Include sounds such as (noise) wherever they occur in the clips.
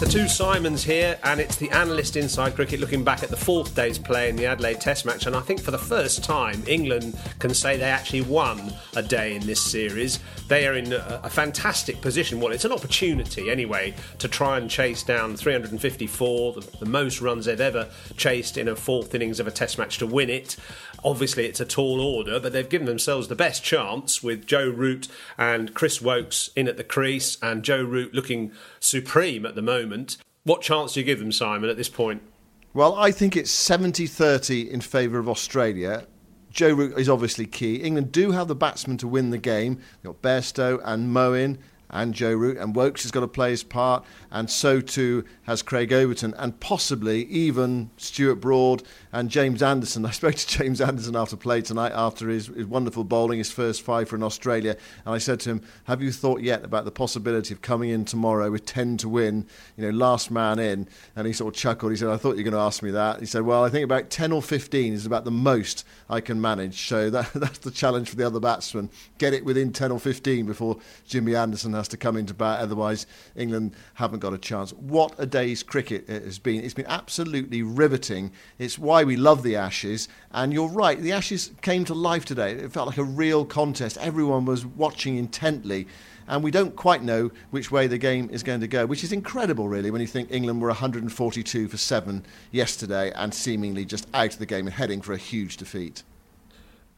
The two Simons here, and it's the analyst inside cricket looking back at the fourth day's play in the Adelaide Test match. And I think for the first time, England can say they actually won a day in this series. They are in a, a fantastic position. Well, it's an opportunity anyway to try and chase down 354, the, the most runs they've ever chased in a fourth innings of a Test match to win it. Obviously, it's a tall order, but they've given themselves the best chance with Joe Root and Chris Woakes in at the crease, and Joe Root looking supreme at the moment. What chance do you give them, Simon, at this point? Well, I think it's 70 30 in favour of Australia. Joe Root is obviously key. England do have the batsmen to win the game. They've got Bairstow and Moeen and Joe Root, and Woakes has got to play his part, and so too has Craig Overton, and possibly even Stuart Broad and James Anderson. (laughs) I spoke to James Anderson after play tonight after his, his wonderful bowling, his first five for in Australia, and I said to him, "Have you thought yet about the possibility of coming in tomorrow with ten to win, you know, last man in?" And he sort of chuckled. He said, "I thought you were going to ask me that." He said, "Well, I think about ten or fifteen is about the most I can manage. So (laughs) that, that's the challenge for the other batsmen: get it within ten or fifteen before Jimmy Anderson has to come into bat. Otherwise, England haven't got a chance." What a day's cricket it has been! It's been absolutely riveting. It's why we love the Ashes. And you're right, the Ashes came to life today. It felt like a real contest. Everyone was watching intently. And we don't quite know which way the game is going to go, which is incredible, really, when you think England were 142 for 7 yesterday and seemingly just out of the game and heading for a huge defeat.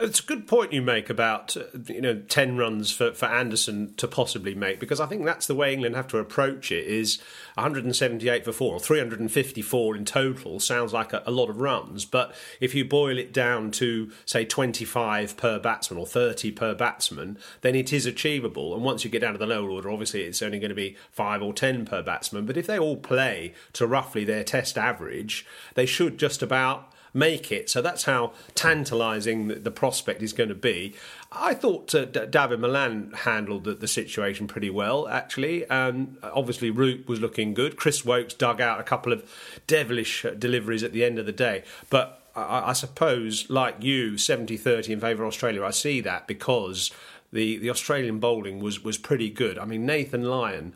It's a good point you make about uh, you know ten runs for, for Anderson to possibly make because I think that's the way England have to approach it. Is 178 for four or 354 in total sounds like a, a lot of runs, but if you boil it down to say 25 per batsman or 30 per batsman, then it is achievable. And once you get down to the lower order, obviously it's only going to be five or 10 per batsman. But if they all play to roughly their Test average, they should just about make it. So that's how tantalising the, prospect is going to be. I thought uh, D- Dawid Malan handled the, the, situation pretty well, actually. Um, obviously, Root was looking good. Chris Woakes dug out a couple of devilish uh, deliveries at the end of the day. But I, I suppose, like you, 70 30 in favour of Australia, I see that because the, the Australian bowling was, was pretty good. I mean, Nathan Lyon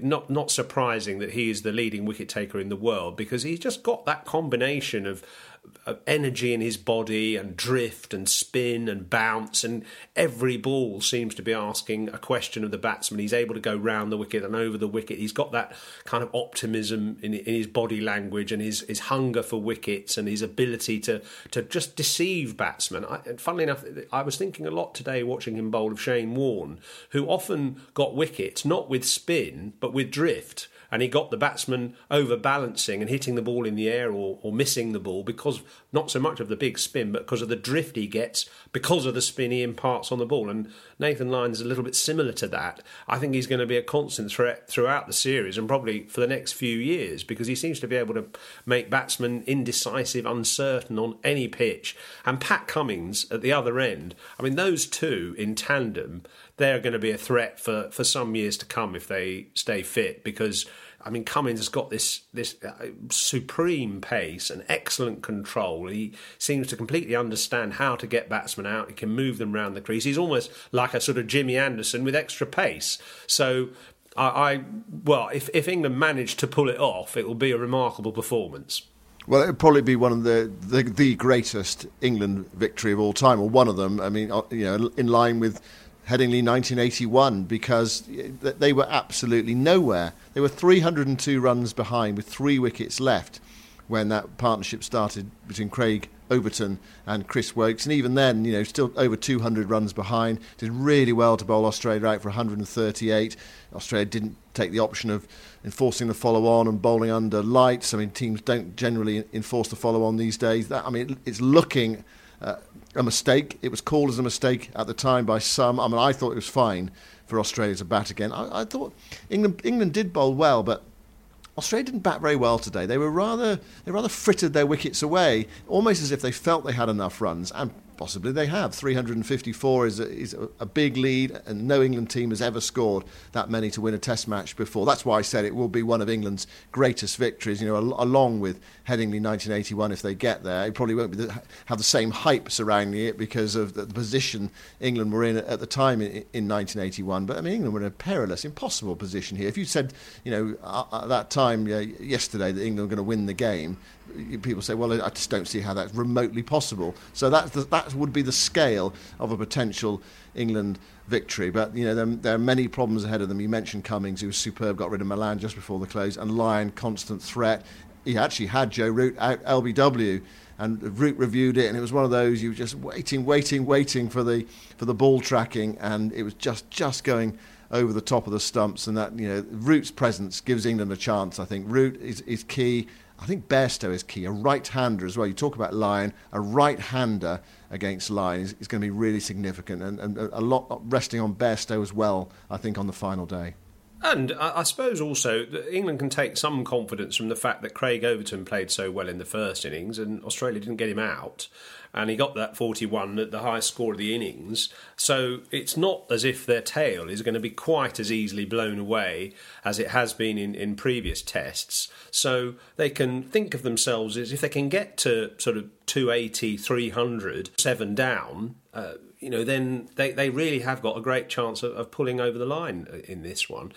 not not surprising that he is the leading wicket taker in the world because he's just got that combination of energy in his body and drift and spin and bounce and every ball seems to be asking a question of the batsman. He's able to go round the wicket and over the wicket. He's got that kind of optimism in, in his body language and his, his hunger for wickets and his ability to to just deceive batsmen. I, funnily enough I was thinking a lot today watching him bowl of Shane Warne who often got wickets not with spin but with drift and he got the batsman overbalancing and hitting the ball in the air or, or missing the ball because not so much of the big spin, but because of the drift he gets because of the spin he imparts on the ball. And Nathan Lyon is a little bit similar to that. I think he's going to be a constant threat throughout the series and probably for the next few years because he seems to be able to make batsmen indecisive, uncertain on any pitch. And Pat Cummins at the other end, I mean, those two in tandem they're going to be a threat for, for some years to come if they stay fit because I mean Cummins has got this this uh, supreme pace and excellent control. He seems to completely understand how to get batsmen out. He can move them around the crease. He's almost like a sort of Jimmy Anderson with extra pace. So I, I well, if if England manage to pull it off, it will be a remarkable performance. Well, it would probably be one of the, the, the greatest England victory of all time, or one of them. I mean, uh, you know, in line with Headingley 1981 because they were absolutely nowhere. They were 302 runs behind with three wickets left when that partnership started between Craig Overton and Chris Woakes. And even then, you know, still over 200 runs behind. Did really well to bowl Australia out for 138. Australia didn't take the option of enforcing the follow on and bowling under lights. I mean, teams don't generally enforce the follow on these days. That, I mean, it's looking uh, a mistake. It was called as a mistake at the time by some. I mean, I thought it was fine for Australia to bat again. I, I thought England England did bowl well, but Australia didn't bat very well today. They were rather they rather frittered their wickets away, almost as if they felt they had enough runs, and Possibly they have. 354 is a, is a big lead, and no England team has ever scored that many to win a Test match before. That's why I said it will be one of England's greatest victories. You know, along with Headingley 1981, if they get there, it probably won't the, have the same hype surrounding it because of the, position England were in at the time in, in, 1981. But I mean, England were in a perilous, impossible position here. If you said, you know, at that time yesterday that England were going to win the game, people say, well, I just don't see how that's remotely possible. So that that would be the scale of a potential England victory. But you know, there, there, are many problems ahead of them. You mentioned Cummins, who was superb, got rid of Malan just before the close, and Lyon, constant threat. He actually had Joe Root out LBW. And Root reviewed it, and it was one of those you were just waiting, waiting, waiting for the for the ball tracking, and it was just just going over the top of the stumps, and that you know Root's presence gives England a chance. I think Root is, is key. I think Bairstow is key. A right-hander as well. You talk about Lyon, a right-hander against Lyon is, is going to be really significant, and, and a lot resting on Bairstow as well. I think on the final day. And I suppose also that England can take some confidence from the fact that Craig Overton played so well in the first innings and Australia didn't get him out and he got that 41 at the highest score of the innings. So it's not as if their tail is going to be quite as easily blown away as it has been in, in previous tests. So they can think of themselves as if they can get to sort of 280, 300, seven down. Uh, you know, then they, they really have got a great chance of, of pulling over the line in this one.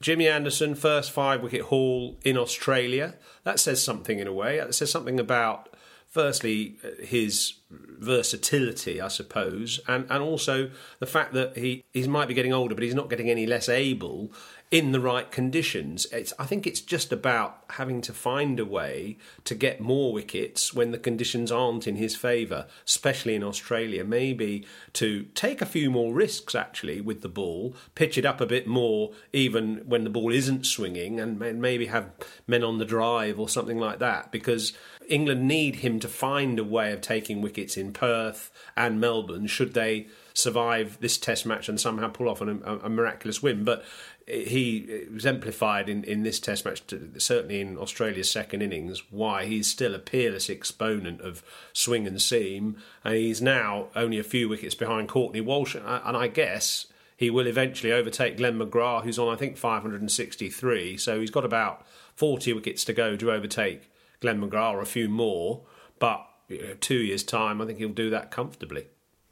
Jimmy Anderson, first five wicket haul in Australia. That says something in a way. That says something about firstly his versatility, I suppose, and, and also the fact that he, he might be getting older, but he's not getting any less able in the right conditions. It's, I think it's just about having to find a way to get more wickets when the conditions aren't in his favour, especially in Australia. Maybe to take a few more risks actually with the ball, pitch it up a bit more even when the ball isn't swinging, and maybe have men on the drive or something like that because England need him to find a way of taking wickets in Perth and Melbourne should they survive this test match and somehow pull off a, a miraculous win. But he exemplified in, in this Test match, certainly in Australia's second innings, why he's still a peerless exponent of swing and seam, and he's now only a few wickets behind Courtney Walsh, and I guess he will eventually overtake Glenn McGrath, who's on I think 563, so he's got about 40 wickets to go to overtake Glenn McGrath, or a few more, but you know, two years' time, I think he'll do that comfortably.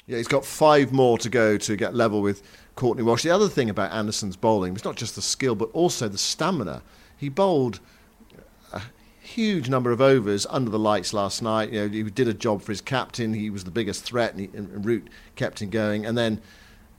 Yeah, he's got five more to go to get level with Courtney Walsh. The other thing about Anderson's bowling was not just the skill, but also the stamina. He bowled a huge number of overs under the lights last night. You know, he did a job for his captain. He was the biggest threat, and, he, and Root kept him going. And then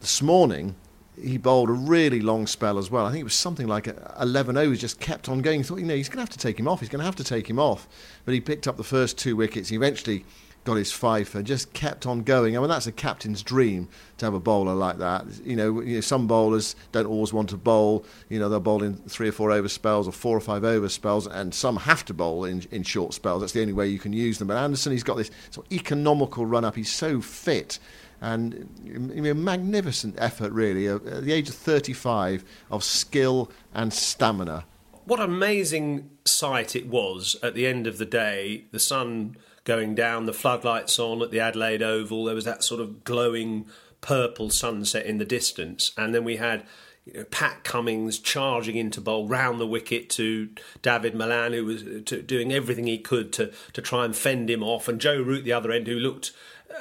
this morning, he bowled a really long spell as well. I think it was something like 11 overs, just kept on going. He thought, you know, he's going to have to take him off. He's going to have to take him off. But he picked up the first two wickets. He eventually got his fifer, just kept on going. I mean, that's a captain's dream to have a bowler like that. You know, you know, some bowlers don't always want to bowl. You know, they'll bowl in three or four over spells or four or five over spells, and some have to bowl in, in short spells. That's the only way you can use them. But Anderson, he's got this sort of economical run up. He's so fit and a magnificent effort, really, at the age of 35, of skill and stamina. What amazing sight it was at the end of the day. The sun going down, the floodlights on at the Adelaide Oval. There was that sort of glowing purple sunset in the distance, and then we had. You know, Pat Cummins charging into bowl round the wicket to David Malan, who was uh, doing everything he could to, to try and fend him off, and Joe Root the other end, who looked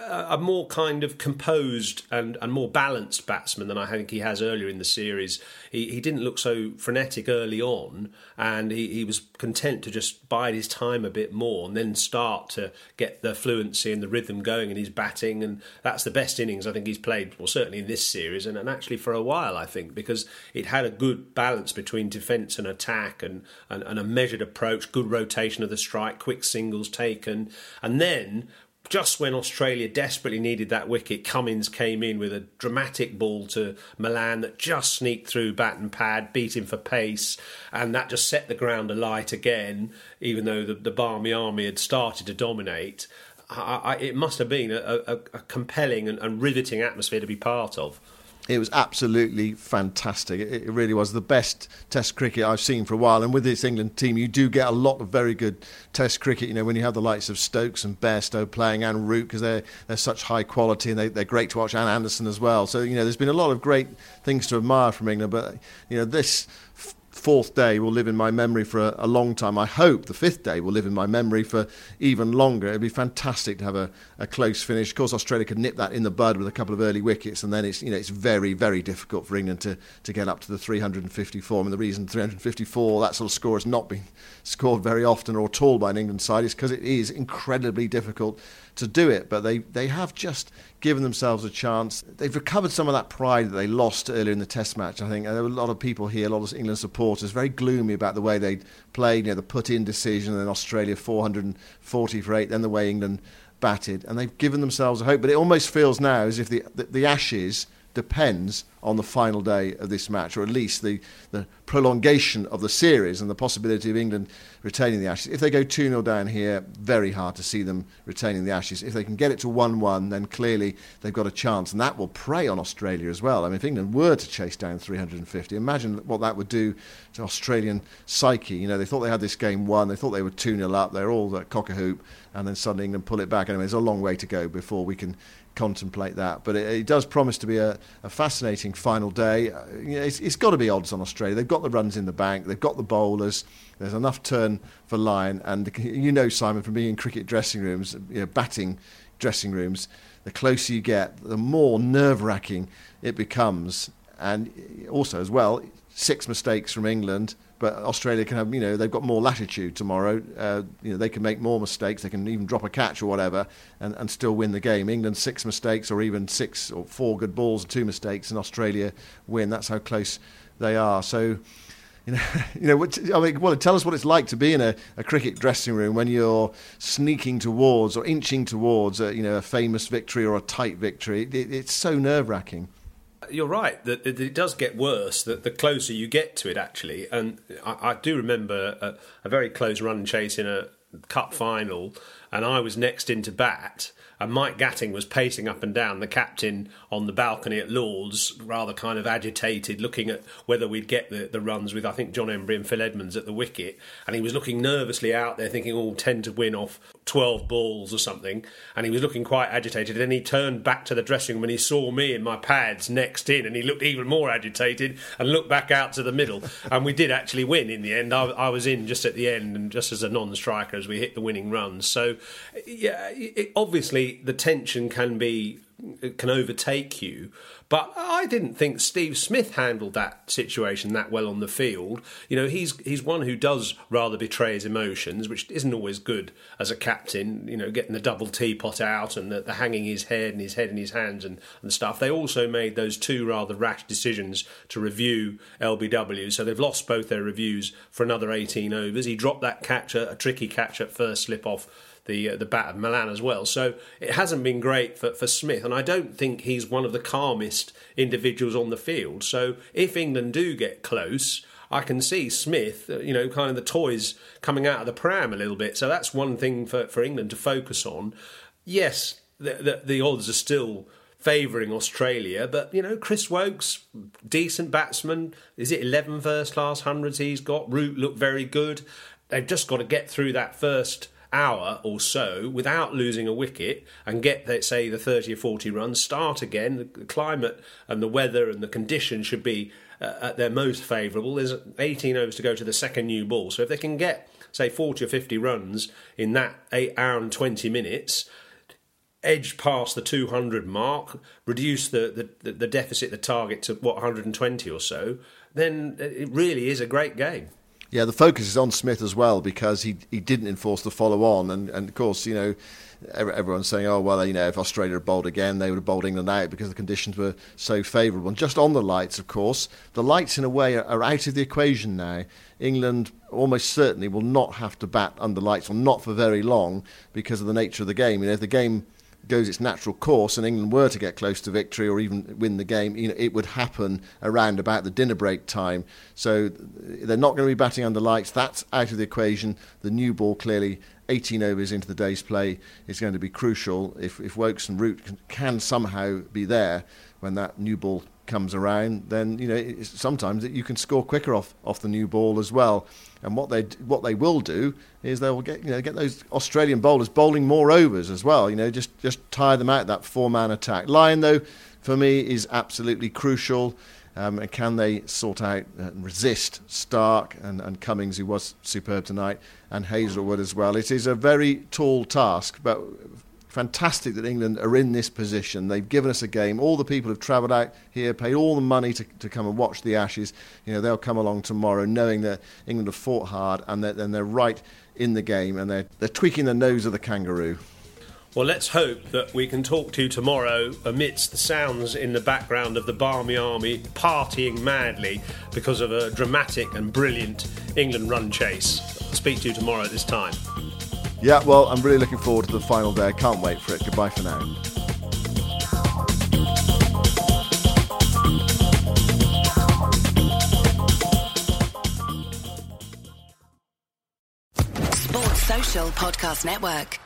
a more kind of composed and, and more balanced batsman than I think he has earlier in the series. He, he didn't look so frenetic early on, and he, he was content to just bide his time a bit more and then start to get the fluency and the rhythm going in his batting. And that's the best innings I think he's played, well, certainly in this series, and, and actually for a while, I think, because it had a good balance between defence and attack and, and, and a measured approach, good rotation of the strike, quick singles taken. And then just when Australia desperately needed that wicket, Cummins came in with a dramatic ball to Malan that just sneaked through bat and pad, beat him for pace, and that just set the ground alight again, even though the, the Barmy Army had started to dominate. I, I, it must have been a, a, a compelling and, and riveting atmosphere to be part of. It was absolutely fantastic. It, really was the best Test cricket I've seen for a while. And with this England team, you do get a lot of very good Test cricket. You know, when you have the likes of Stokes and Bairstow playing and Root because they're they're such high quality and they, they're great to watch. And Anderson as well. So you know, there's been a lot of great things to admire from England. But you know, this fourth day will live in my memory for a, a, long time. I hope the fifth day will live in my memory for even longer. It'd be fantastic to have a, a close finish. Of course, Australia could nip that in the bud with a couple of early wickets, and then it's you know it's very very difficult for England to, to get up to the 354. I mean, the reason 354 that sort of score has not been (laughs) scored very often or at all by an England side is because it is incredibly difficult to do it. But they, they have just given themselves a chance. They've recovered some of that pride that they lost earlier in the Test match. I think there were a lot of people here, a lot of England supporters, very gloomy about the way they played. You know, the put-in decision, and then Australia 440 for eight, then the way England batted, and they've given themselves a hope. But it almost feels now as if the the, the Ashes depends on the final day of this match, or at least the, the prolongation of the series and the possibility of England retaining the Ashes. If they go 2 0 down here, very hard to see them retaining the Ashes. If they can get it to 1 1, then clearly they've got a chance, and that will prey on Australia as well. I mean, if England were to chase down 350, imagine what that would do to Australian psyche. You know, they thought they had this game won, they thought they were 2 0 up, they're all at cock a hoop, and then suddenly England pull it back. Anyway, there's a long way to go before we can contemplate that. But it, it does promise to be a, a fascinating final day. Uh, it's, it's got to be odds on Australia. They've got the runs in the bank, they've got the bowlers. There's enough turn for Lyon, and you know, Simon, from being in cricket dressing rooms, you know, batting dressing rooms, the closer you get, the more nerve-wracking it becomes. And also, as well, six mistakes from England but Australia can have, you know, they've got more latitude tomorrow. Uh, you know, they can make more mistakes. They can even drop a catch or whatever, and, and still win the game. England six mistakes, or even six or four good balls and two mistakes, and Australia win. That's how close they are. So. You know, (laughs) you know. I mean, well, tell us what it's like to be in a, a cricket dressing room when you're sneaking towards or inching towards, a, you know, a famous victory or a tight victory. It, it's so nerve-wracking you're right that it does get worse that the closer you get to it actually. And i, I do remember a, a, very close run chase in a cup final and i was next into bat and Mike Gatting was pacing up and down, the captain on the balcony at Lords, rather kind of agitated, looking at whether we'd get the, the runs with, I think, John Emburey and Phil Edmonds at the wicket. And he was looking nervously out there, thinking, oh, 10 to win off 12 balls or something. And he was looking quite agitated. And then he turned back to the dressing room and he saw me in my pads next in, and he looked even more agitated and looked back out to the middle. and we did actually win in the end. I, I was in just at the end and just as a non striker as we hit the winning runs. So, yeah, it, obviously, the tension can be can overtake you. But I didn't think Steve Smith handled that situation that well on the field. You know, he's he's one who does rather betray his emotions, which isn't always good as a captain. You know, getting the double teapot out and the, the hanging his head and his head in his hands and, and stuff. They also made those two rather rash decisions to review LBW, so they've lost both their reviews for another 18 overs. He dropped that catch, a, a tricky catch at first slip off the uh, the bat of Malan as well. So it hasn't been great for, for Smith, and I don't think he's one of the calmest individuals on the field. So if England do get close, I can see Smith, uh, you know, kind of the toys coming out of the pram a little bit. So that's one thing for, for England to focus on. Yes, the, the, the odds are still favouring Australia, but you know, Chris Woakes, decent batsman. Is it 11 first class hundreds he's got? Root looked very good. They've just got to get through that first hour or so without losing a wicket and get, let's say, the 30 or 40 runs, start again. The climate and the weather and the conditions should be uh, at their most favourable. There's 18 overs to go to the second new ball. So if they can get, say, 40 or 50 runs in that 8 hour and 20 minutes, edge past the 200 mark, reduce the, the, the deficit, the target to, what, 120 or so, then it really is a great game. Yeah, the focus is on Smith as well because he he didn't enforce the follow on, and, and of course, you know, everyone's saying, oh, well, you know, if Australia had bowled again, they would have bowled England out because the conditions were so favourable. And just on the lights, of course, the lights in a way are, are out of the equation now. England almost certainly will not have to bat under lights, or not for very long, because of the nature of the game. You know, if the game goes its natural course and England were to get close to victory or even win the game, you know, it would happen around about the dinner break time. So they're not going to be batting under lights. That's out of the equation. The new ball clearly 18 overs into the day's play is going to be crucial. If, if Woakes and Root can, can somehow be there when that new ball comes around, then you know sometimes you can score quicker off, off the new ball as well. And what they what they will do is they will get you know get those Australian bowlers bowling more overs as well. You know just just tire them out that four man attack. Lyon though, for me, is absolutely crucial. Um, and can they sort out and resist Stark and, and Cummins, who was superb tonight, and Hazlewood as well? It is a very tall task, but fantastic that England are in this position. They've given us a game. All the people have travelled out here, paid all the money to, to come and watch the Ashes. You know, they'll come along tomorrow knowing that England have fought hard and that and they're right in the game and they're, they're tweaking the nose of the kangaroo. Well, let's hope that we can talk to you tomorrow amidst the sounds in the background of the Barmy Army partying madly because of a dramatic and brilliant England run chase. I'll speak to you tomorrow at this time. Yeah, well, I'm really looking forward to the final day. I can't wait for it. Goodbye for now. Sports Social Podcast Network.